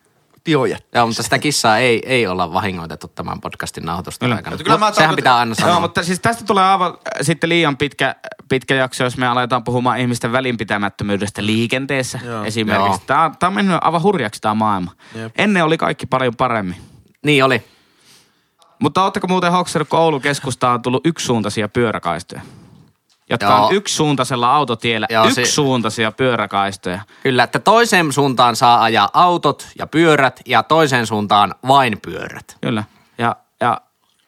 biojättä. Joo, mutta sitä kissaa ei, ei olla vahingoitettu tämän podcastin nauhoitusta Kyllä. aikana. Mutta kyllä mä sehän tarkoitan- pitää aina sanoa. Joo, mutta siis tästä tulee aivan sitten liian pitkä, pitkä jakso, jos me aletaan puhumaan ihmisten välinpitämättömyydestä liikenteessä Joo. esimerkiksi. Joo. Tämä, on- tämä on mennyt aivan hurjaksi tämä maailma. Jep. Ennen oli kaikki paljon paremmin. Niin oli. Mutta ootteko muuten hoksanut, kun Oulun keskustaan on tullut yksisuuntaisia pyöräkaistoja? Jotka Joo. on yksisuuntaisella autotiellä, Joo, yksisuuntaisia pyöräkaistoja. Kyllä, että toiseen suuntaan saa ajaa autot ja pyörät ja toiseen suuntaan vain pyörät. Kyllä. Ja, ja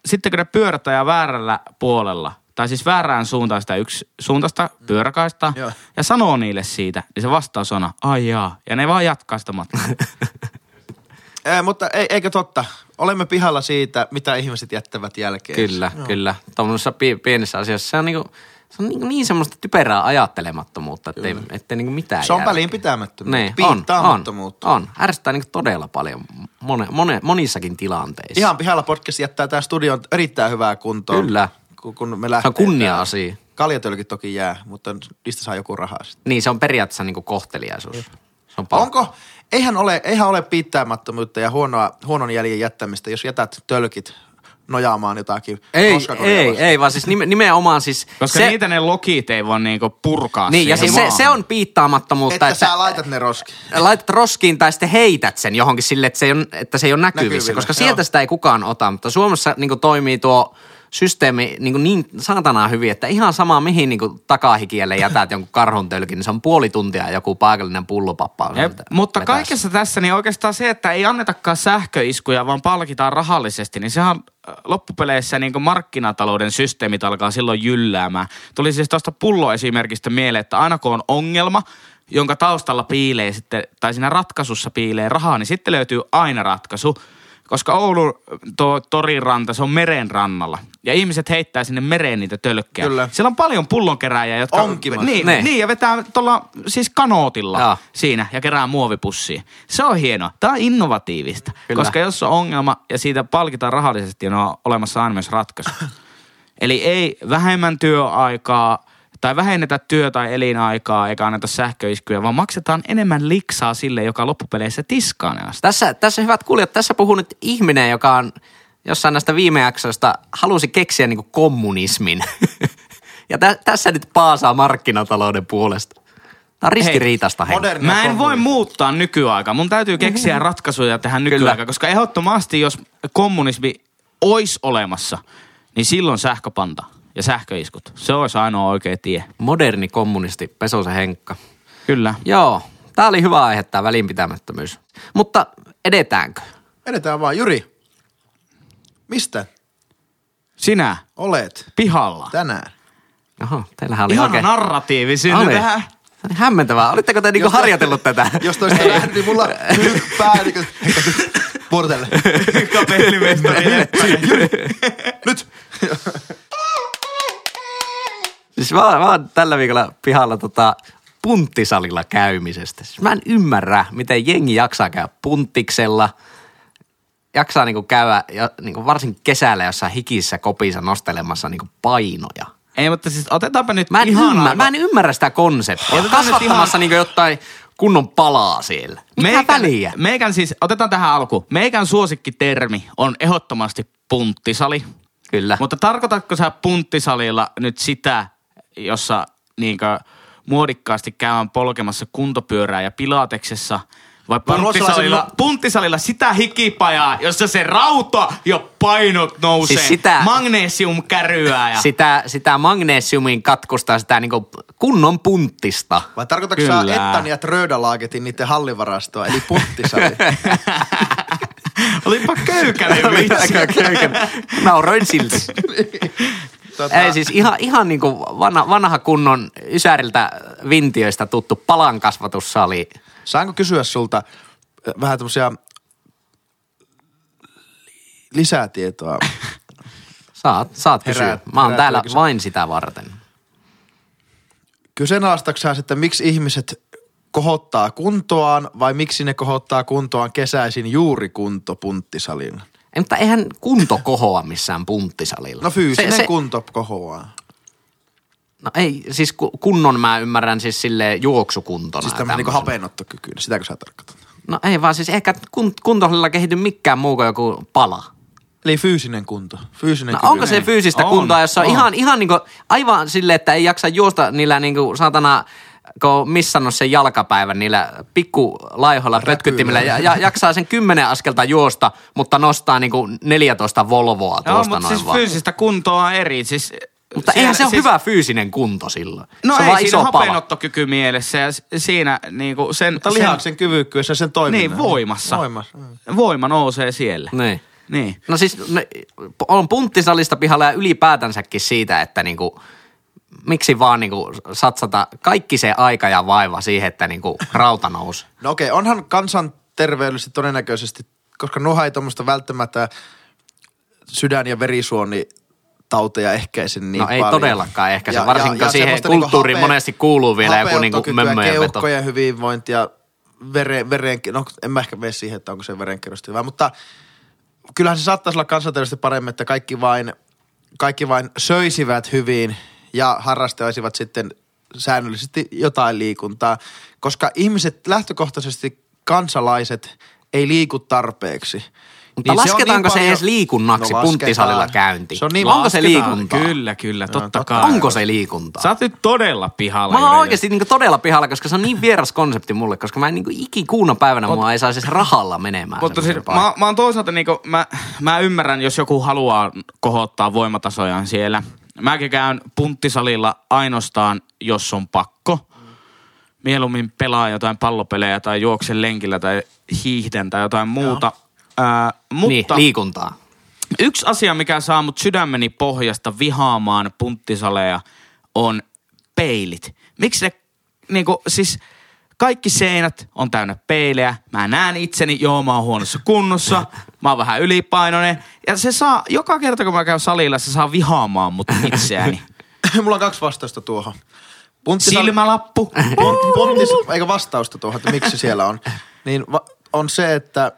sitten kun ne pyörät ajaa väärällä puolella, tai siis väärään suuntaan sitä yksi suuntaista pyöräkaista, Joo. ja sanoo niille siitä, niin se vastaus on, ai jaa, ja ne vaan jatkaa sitä matkaa. Ei, mutta ei, eikö totta? Olemme pihalla siitä, mitä ihmiset jättävät jälkeen. Kyllä, kyllä. Tuommoisessa pi- pienessä asiassa se on, niinku, se on niinku niin semmoista typerää ajattelemattomuutta, ettei, ettei niinku mitään Se on järkeä. välinpitämättömyyttä, Niin, on, on, piittaamattomuutta. on. Ärsyttää niinku todella paljon mone, mone, monissakin tilanteissa. Ihan pihalla podcast jättää tämä studion erittäin hyvää kuntoa. Kyllä. Kun, kun me se lähtee on kunnia tää- asia. Kaljatölkit toki jää, mutta niistä saa joku rahaa sitten. Niin, se on periaatteessa niinku kohteliaisuus. Se on palkka. Onko, eihän ole, eihän ole piittaamattomuutta ja huonoa, huonon jäljen jättämistä, jos jätät tölkit nojaamaan jotakin Ei, ei, ei, vaan siis nime- nimenomaan siis Koska se, niitä ne lokit ei voi niinku purkaa niin, ja siis se, se on piittaamattomuutta, Että, että, sä laitat ne roskiin. laitat roskiin tai sitten heität sen johonkin sille, että se ei ole, että se ei ole näkyvissä, Näkyvillä, koska joo. sieltä sitä ei kukaan ota, mutta Suomessa niin toimii tuo systeemi niin, niin saatanaan hyvin, että ihan sama mihin niin takahikielle jätät jonkun karhun tölkin, niin se on puoli tuntia joku paikallinen pullopappa. Jep, mutta vetäessä. kaikessa tässä niin oikeastaan se, että ei annetakaan sähköiskuja, vaan palkitaan rahallisesti, niin sehän äh, loppupeleissä niin markkinatalouden systeemit alkaa silloin jylläämään. Tuli siis tuosta pulloesimerkistä mieleen, että aina kun on ongelma, jonka taustalla piilee sitten, tai siinä ratkaisussa piilee rahaa, niin sitten löytyy aina ratkaisu. Koska Oulun tuo toriranta, se on meren rannalla. Ja ihmiset heittää sinne mereen niitä tölkkejä. Kyllä. Siellä on paljon pullonkeräjiä, jotka... Onkimassa. Niin, Ne. niin, ja vetää tuolla siis kanootilla Joo. siinä ja kerää muovipussiin. Se on hienoa. Tämä on innovatiivista. Kyllä. Koska jos on ongelma ja siitä palkitaan rahallisesti, niin on olemassa aina myös ratkaisu. Eli ei vähemmän työaikaa tai vähennetä työ- tai elinaikaa eikä anneta sähköiskuja, vaan maksetaan enemmän liksaa sille, joka loppupeleissä tiskaa ne asti. Tässä, tässä hyvät kuulijat, tässä puhuu nyt ihminen, joka on jossain näistä viime jaksoista halusi keksiä niin kommunismin. ja tä, tässä nyt paasaa markkinatalouden puolesta. Tämä on ristiriitasta hei, moderni- Mä en voi muuttaa nykyaikaa. Mun täytyy keksiä ratkaisuja tähän nykyaikaan, koska ehdottomasti jos kommunismi olisi olemassa, niin silloin sähköpanta ja sähköiskut. Se olisi ainoa oikea tie. Moderni kommunisti, Pesosen Henkka. Kyllä. Joo, tämä oli hyvä aihe, tämä välinpitämättömyys. Mutta edetäänkö? Edetään vaan. Jyri, mistä Sinä olet pihalla. tänään? Oho, teillähän oli Ihana oikein... narratiivi synny Oli. tähän. Hämmentävää. Olitteko te niinku harjoitellut tätä? Jos toista nähnyt, niin mulla pää niin kuin, vuorotelle. Kapellimestari Nyt! Siis mä, mä oon tällä viikolla pihalla tota punttisalilla käymisestä. Siis mä en ymmärrä, miten jengi jaksaa käydä punttiksella. Jaksaa niinku käydä ja, niinku varsinkin kesällä jossain hikissä kopissa nostelemassa niinku painoja. Ei, mutta siis otetaanpa nyt Mä en, ihan ymmärrä, aivan- mä en ymmärrä sitä konseptia. Otetaan Kasvattamassa ihan- niinku jotain kunnon palaa siellä. Mitä väliä? Meikän siis, otetaan tähän alku. Meikän suosikkitermi on ehdottomasti punttisali. Kyllä. Mutta tarkoitatko sä punttisalilla nyt sitä, jossa niinkö muodikkaasti käydään polkemassa kuntopyörää ja pilateksessa vai punttisalilla, punttisalilla sitä hikipajaa, jossa se rauta ja painot nousee, Siis sitä- magnesium kärryää ja... sitä, sitä magnesiumin katkusta, sitä niinku kunnon punttista. Vai tarkoitatko sä. Ettan ja Trödalaagetin niiden hallivarastoa, eli punttisali? Olipa köykäinen vitsi. Nauroin silti. tota, Ei siis ihan, ihan niinku vanha, vanha kunnon Ysäriltä Vintiöistä tuttu palankasvatussali. Saanko kysyä sulta äh, vähän tämmöisiä lisätietoa? Saat, saat kysyä. Herää- Mä oon herää täällä kyllä. vain sitä varten. Kyseenalaistatko sä, että miksi ihmiset kohottaa kuntoaan vai miksi ne kohottaa kuntoaan kesäisin juuri kunto punttisalilla? Ei, mutta eihän kunto kohoa missään punttisalilla. No fyysinen se, se, kunto kohoaa. No ei, siis ku- kunnon mä ymmärrän siis sille juoksukuntona. Siis tämmöinen niin tämmöisenä. hapenottokyky, sitäkö sä tarkoitat? No ei vaan siis ehkä kun, kuntosalilla kehity mikään muu kuin joku pala. Eli fyysinen kunto. Fyysinen No kyky. onko se fyysistä On, kuntoa, jossa on, on. ihan, ihan niinku, aivan silleen, että ei jaksa juosta niillä niinku saatana, kun on missannut sen jalkapäivän niillä pikku laihoilla pötkyttimillä ja, ja, jaksaa sen kymmenen askelta juosta, mutta nostaa niinku 14 Volvoa Joo, tuosta mutta noin siis vaan. fyysistä kuntoa on eri. Siis, Mutta siellä- eihän se ole siis, hyvä fyysinen kunto silloin. No se on ei vaan siinä iso pala. hapenottokyky mielessä ja siinä niinku sen, Mutta sen lihaksen kyvykkyys ja sen toiminnan. Niin, voimassa. Voimassa. mm. voima nousee siellä. Niin. Niin. No siis ne, on punttisalista pihalla ja ylipäätänsäkin siitä, että niinku, miksi vaan niinku satsata kaikki se aika ja vaiva siihen, että niinku rauta nousi. No okei, onhan kansanterveydellisesti todennäköisesti, koska nuha ei tuommoista välttämättä sydän- ja verisuoni tauteja ehkäise niin No ei paljon. todellakaan ehkäise, varsinkin kun siihen semmoista kulttuuriin monesti kuuluu vielä joku niinku mömmöjen veto. keuhkojen hyvinvointi ja veren, veren, no en mä ehkä mene siihen, että onko se verenkierrosta hyvä, mutta kyllähän se saattaisi olla kansanterveydellisesti paremmin, että kaikki vain, kaikki vain söisivät hyvin ja harrastaisivat sitten säännöllisesti jotain liikuntaa, koska ihmiset lähtökohtaisesti kansalaiset ei liiku tarpeeksi. Mutta Niin se on lasketaanko niin se paljon- edes liikunnaksi No punttisalilla käynti? Se on niin- Onko se liikuntaa? Kyllä, kyllä, totta totta kai. Onko se liikuntaa? Sä oot nyt todella pihalla. Mä oon oikeasti niinku todella pihalla, koska se on niin vieras konsepti mulle, koska mä en niinku ikikuuna päivänä mua ei saisi edes rahalla menemään. Mutta siis, mä, mä oon toisaalta niinku, mä, mä ymmärrän, jos joku haluaa kohottaa voimatasojaan siellä. Mäkin käyn punttisalilla ainoastaan, jos on pakko. Mieluummin pelaa jotain pallopelejä tai juoksen lenkillä tai hiihden tai jotain muuta. Ää, Niin, mutta liikuntaa. yksi asia, mikä saa mut sydämeni pohjasta vihaamaan punttisaleja, on peilit. Miksi ne, niinku, siis kaikki seinät on täynnä peilejä. Mä näen itseni, joo mä oon huonossa kunnossa, mä oon vähän ylipainoinen. Ja se saa, joka kerta kun mä käyn salilla, se saa vihaamaan mut itseäni. Mulla on kaksi vastausta tuohon. Punttisal- Silmälappu. Punt, punttis, eikä vastausta tuohon, että miksi siellä on. Niin va, on se, että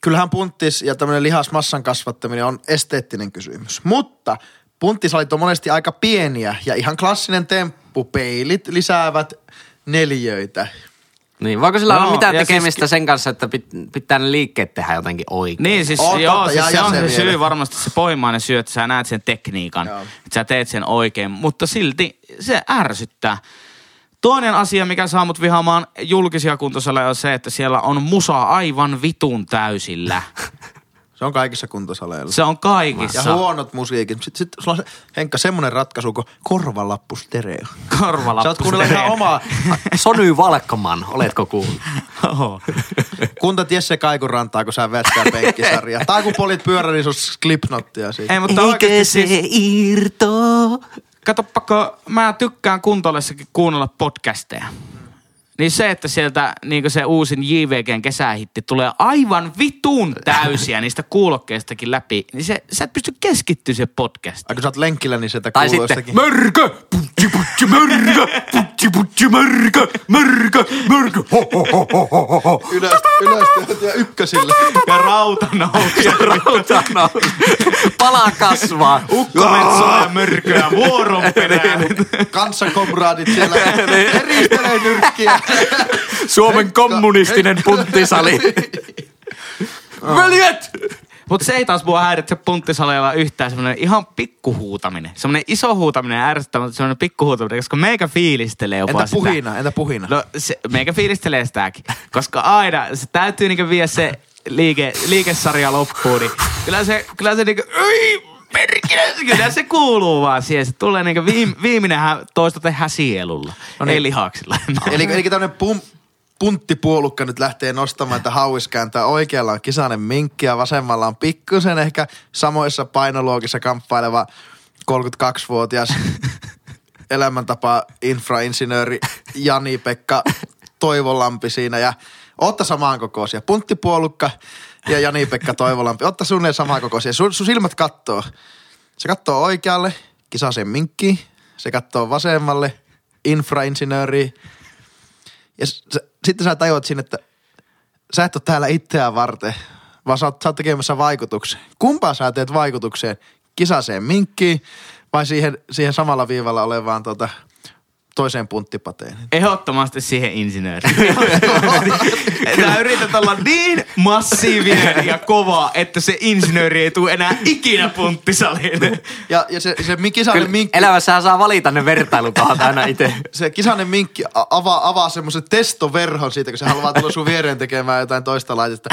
kyllähän punttis ja tämmöinen lihasmassan kasvattaminen on esteettinen kysymys. Mutta punttisalit on monesti aika pieniä ja ihan klassinen temppu. Peilit lisäävät neljöitä. Niin, voiko sillä Joo, olla mitään siis tekemistä sen kanssa, että pit- pitää ne liikkeet tehdä jotenkin oikein? Niin siis, On joo, totta, siis ja- se on se syy varmasti se pohjimainen syy, että sä näet sen tekniikan. Joo. Että sä teet sen oikein, mutta silti se ärsyttää. Toinen asia, mikä saa mut vihaamaan julkisia kuntosaleja on se, että siellä on musa aivan vitun täysillä. Se on kaikissa kuntosaleilla. Se on kaikissa. Ja huonot musiikit. Sitten sit, sulla on se, Henkka, semmonen ratkaisu kuin korvalappu stereo. Korvalappu. Sä oot kuunnella ihan omaa Sony Valkman, oletko kuullut? Oho. kunta Jesse Kaikurantaa, kun sä veät sitä penkkisarjaa. Tai kun polit pyörä, niin se on Slipknottia siitä. Ei, mutta oikeasti siis, irto? katoppa, mä tykkään kuntolessakin kuunnella podcasteja. Niin se, että sieltä niin se uusin JVGn kesähitti tulee aivan vitun täysiä niistä kuulokkeistakin läpi, niin se, sä et pysty keskittyä siihen podcastiin. Ai kun sä oot lenkillä, niin sieltä Tai kuuluu sitten, jostakin. mörkö, putsi, putsi, mörkö, putsi, putsi, mörkö, mörkö, mörkö, ho, ho, ho, ho, ho, ho, ho. Ja ykkösillä. Ja rauta nousee. Rautana. Pala kasvaa. Ukkometsoa ja mörköä vuoron perään. Kanssakomraadit siellä eristelee nyrkkiä. Suomen kommunistinen punttisali. Veljet! Mutta se ei taas mua häiritse punttisaleilla yhtään semmoinen ihan pikkuhuutaminen. Semmoinen iso huutaminen ärsyttää, mutta semmoinen pikkuhuutaminen, koska meikä fiilistelee jopa Entä sitä. puhina, entä puhina? No se, meikä fiilistelee sitäkin, koska aina se täytyy niinku viedä se liike, liikesarja loppuun, niin kyllä se, kyllä se niinku, ei, merkkinä, kyllä se kuuluu vaan siihen. Se tulee niinku viim, viimeinen toista tehdään sielulla, no niin. ei lihaksilla. Eli, eli tämmönen pum, punttipuolukka nyt lähtee nostamaan, että hauis kääntää. Oikealla on kisanen minkki ja vasemmalla on pikkusen ehkä samoissa painoluokissa kamppaileva 32-vuotias elämäntapa infrainsinööri Jani-Pekka Toivolampi siinä ja Otta samaan kokoisia. Punttipuolukka ja Jani-Pekka Toivolampi. Otta suunnilleen samaan kokoisia. Sun, sun silmät kattoo. Se kattoo oikealle, kisasen minkki. Se kattoo vasemmalle, infrainsinööri. Ja s- sitten sä tajuat siinä, että sä et ole täällä itseään varten, vaan sä oot, sä oot tekemässä vaikutuksen. Kumpaa sä teet vaikutukseen? Kisaseen minkkiin vai siihen, siihen samalla viivalla olevaan tota, toiseen punttipateen? Ehdottomasti siihen insinööriin. Sä yrität olla niin massiivinen ja kova, että se insinööri ei tule enää ikinä punttisaliin. Ja, ja se, se Kyllä minkki, elämässähän saa valita ne vertailukohat aina itse. se kisanen minkki avaa, avaa semmoisen testoverhon siitä, kun se haluaa tulla sun viereen tekemään jotain toista laitetta.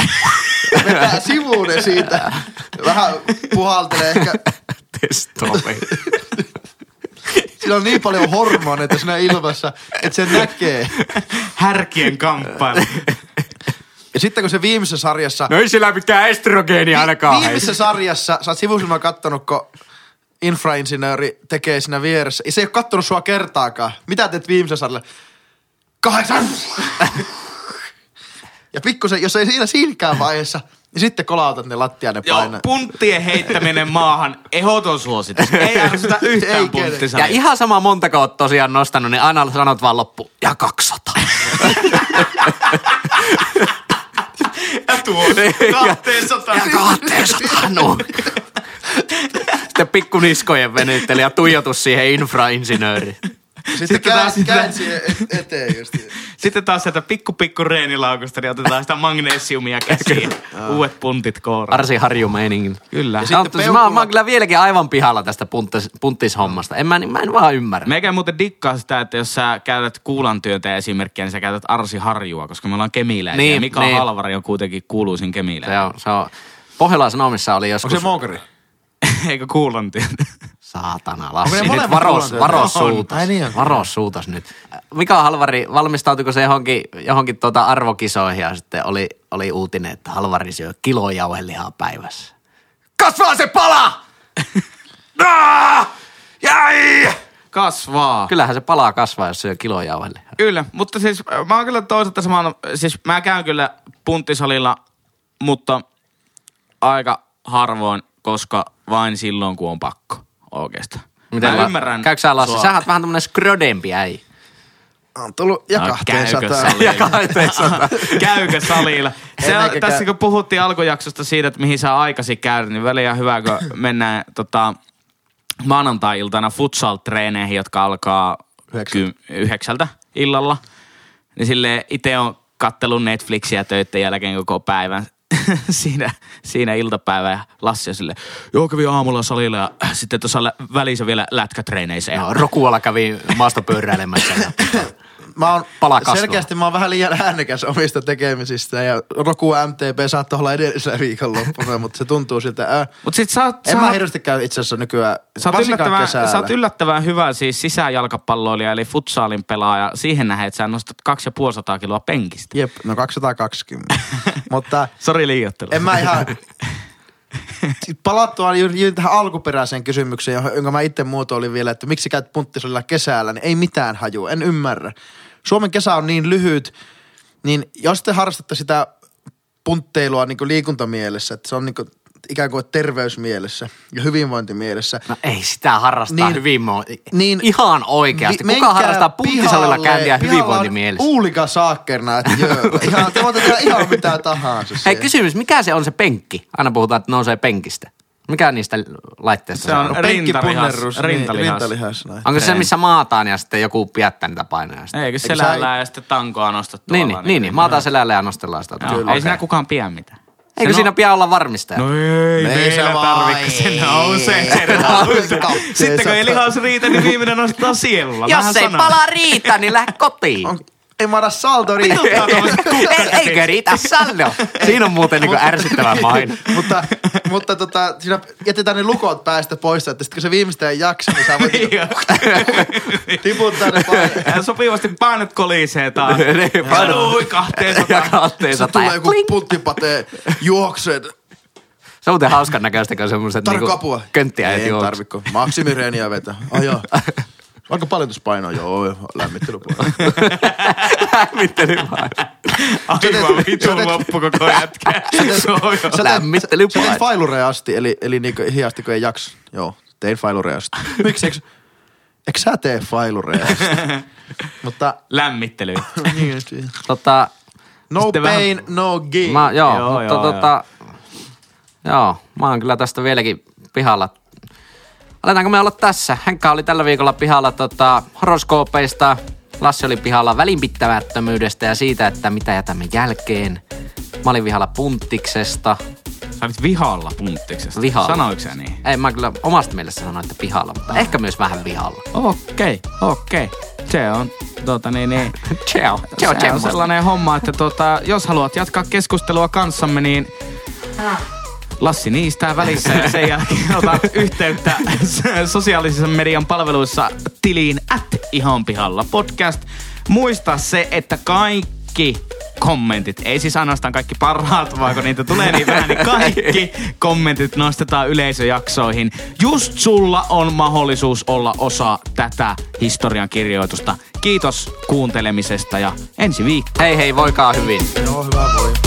Vetää sivuun siitä. Vähän puhaltelee ehkä. Testovi. Sillä on niin paljon hormoneita siinä ilmassa, että se näkee. Härkien kamppailu. Ja sitten kun se viimeisessä sarjassa... No ei sillä mitään estrogeenia ainakaan. Viimeisessä sarjassa, sä oot sivusilmalla kattonut, kun infrainsinööri tekee siinä vieressä. Ja se ei ole kattonut sua kertaakaan. Mitä teet viimeisessä sarjassa? Kahdeksan! ja pikkusen, jos ei siinä siinäkään vaiheessa, niin sitten kolautat ne lattiaan ne Joo, painaa. punttien heittäminen maahan, ehdoton suositus. Ei ärsytä Ei yhtään kene. Ja ihan sama montako oot tosiaan nostanut, niin aina sanot vaan loppu. Ja 200. Ja tuo 200. Ja 200, no. Sitten pikku niskojen venyttely ja tuijotus siihen infrainsinööriin. Sitten, Sitten taas sitä- et- eteen just. Sitten taas sieltä pikku pikku reenilaukusta, niin otetaan sitä magnesiumia käsiin. Uudet puntit kouraan. Arsi Harju meiningin. Kyllä. Ja No, sitten mutta mä, peukula- mä oon kyllä vieläkin aivan pihalla tästä punttis, punttishommasta. En mä, mä en vaan ymmärrä. Meikä muuten dikkaa sitä, että jos sä käytät kuulantyöntä esimerkkiä, niin sä käytät Arsi Harjua, koska me ollaan kemiläisiä. Niin, Mika niin. Halvari on kuitenkin kuuluisin Se kemiläinen. on, se on, Pohjolan Sanomissa oli joskus... Onko se moukari? Eikö kuulantyöntä? Saatana, Lassi, nyt varos, varos suutas. Ai niin. Varos suutas nyt. Mika Halvari, valmistautuiko se johonkin, johonkin tuota arvokisoihin ja sitten oli, oli uutinen, että Halvari syö kilo jauhelihaa päivässä. Kasvaa se pala! Jäi! Kasvaa. Kyllähän se palaa kasvaa, jos syö kilo jauhelihaa. Kyllä, mutta siis äh, mä oon kyllä toisaalta samalla, siis mä käyn kyllä punttisalilla, mutta aika harvoin, koska vain silloin, kun on pakko oikeastaan. mä La- ymmärrän Käykö sä Lassi? sua. Sähän oot vähän tämmönen skrödempi äijä. On tullut ja No, kahteen käykö sataan. salilla? Ja 200. Käykö salilla? Se on, tässä käy. kun puhuttiin alkujaksosta siitä, että mihin sä aikaisin käydä, niin väliä on hyvä, kun mennään tota, maanantai-iltana futsal-treeneihin, jotka alkaa Yhdeksältä. ky- yhdeksältä illalla. Niin sille itse on kattelun Netflixiä töiden jälkeen koko päivän siinä, siinä iltapäivä ja Lassi on sille, joo kävi aamulla salilla ja sitten tuossa välissä vielä lätkätreeneissä. Ja No, Rokualla kävi maastopyöräilemässä. mä oon, Pala kasvaa. selkeästi mä oon vähän liian äänekäs omista tekemisistä ja Roku MTP saattaa olla edellisellä viikonloppuna, mutta se tuntuu siltä, äh, Mut sit sä oot, en sä mä hirveästi käy itse asiassa nykyään, Sä oot, yllättävän, kesällä. sä oot yllättävän hyvä siis sisäjalkapalloilija eli futsaalin pelaaja siihen nähden, että sä nostat 250 kiloa penkistä. Jep, no 220. mutta Sori liioittelu. en mä ihan... Sit Palattua juuri, tähän alkuperäiseen kysymykseen, johon- jonka mä itse muotoilin vielä, että miksi käyt punttisalilla kesällä, niin ei mitään hajua, en ymmärrä. Suomen kesä on niin lyhyt, niin jos te harrastatte sitä puntteilua niin liikuntamielessä, että se on niin ikään kuin terveysmielessä ja hyvinvointimielessä, No ei sitä harrastaa Niin- hyvinvointi. niin- Ihan oikeasti. Vi- Kuka harrastaa punttisalilla käyntiä hyvinvointimielessä? Uulika saakkerna, että joo, ihan, te voitte tehdä ihan mitä tahansa. Hei kysymys, mikä se on se penkki? Aina puhutaan, että nousee penkistä. Mikä niistä laitteista Se on on? rintalihas. niin, Rintalihas. rintalihas näin. Onko se missä maataan ja sitten joku pidättää niitä painoja? Sitten? Eikö selällään ja sitten tankoa nostat tuolla? Niin, niin, niin, niin, maataan selälle ja nostellaan sitä. Ei siinä kukaan pidä mitään. Eikö Se siinä pian olla varmistaja? No ei, Ei se meillä vaan- tarvi, kun se ei. nousee, se nousee. Sitten kun ei lihas riitä, niin viimeinen nostetaan sielulla. Jos ei pala riitä, niin lähde kotiin. Ei mä salto riittää. Ei, eikö riitä saldo? Siinä on muuten niinku ärsyttävä maino. mutta, mutta tota, siinä jätetään ne lukot päästä pois, että sitten kun se viimeistä ei jaksa, niin sä voit niinku tiputtaa ne painot. Ja sopivasti painot kolisee taas. Niin, painot. Ui, kahteen Ja sataan. kahteen Se sataan. tulee ja joku klink. puttipate juokset. Se on muuten hauskan näköistä, kun semmoiset Tarvitko niinku könttiä Ei juoksu. tarvitko. Maksimireeniä vetä. Ai joo. Aika paljon tuossa painoa, joo, lämmittelypuolella. Lämmittely vaan. Aivan vitun loppu koko jätkä. Joo, joo. Sä vaan. failureja asti, eli, eli niinku hiasti kun ei jaksa. Joo, tein failureja asti. Miksi, eikö, eikö sä tee failureja asti? Mutta, Lämmittely. niin, Tota, no Sitten vähän- pain, no gain. mä, joo, Joo, mutta joo, tota, joo, mä oon kyllä tästä vieläkin pihalla. Aletaanko me olla tässä? Henkka oli tällä viikolla pihalla tota, horoskoopeista. Lassi oli pihalla välinpittämättömyydestä ja siitä, että mitä jätämme jälkeen. Mä olin vihalla punttiksesta. Sä olit vihalla punttiksesta. Vihalla. Sanoiko sä niin? Ei, mä kyllä omasta mielestä sanoin, että pihalla, mutta ehkä myös vähän vihalla. Okei, okei. Se on, tota niin, niin. Ciao. Se on sellainen homma, että tota, jos haluat jatkaa keskustelua kanssamme, niin Lassi niistää välissä ja sen jälkeen ota yhteyttä sosiaalisen median palveluissa tiliin at ihan pihalla podcast. Muista se, että kaikki kommentit, ei siis ainoastaan kaikki parhaat, vaan kun niitä tulee niin vähän, niin kaikki kommentit nostetaan yleisöjaksoihin. Just sulla on mahdollisuus olla osa tätä historian kirjoitusta. Kiitos kuuntelemisesta ja ensi viikko. Hei hei, voikaa hyvin. Joo, hyvä voi.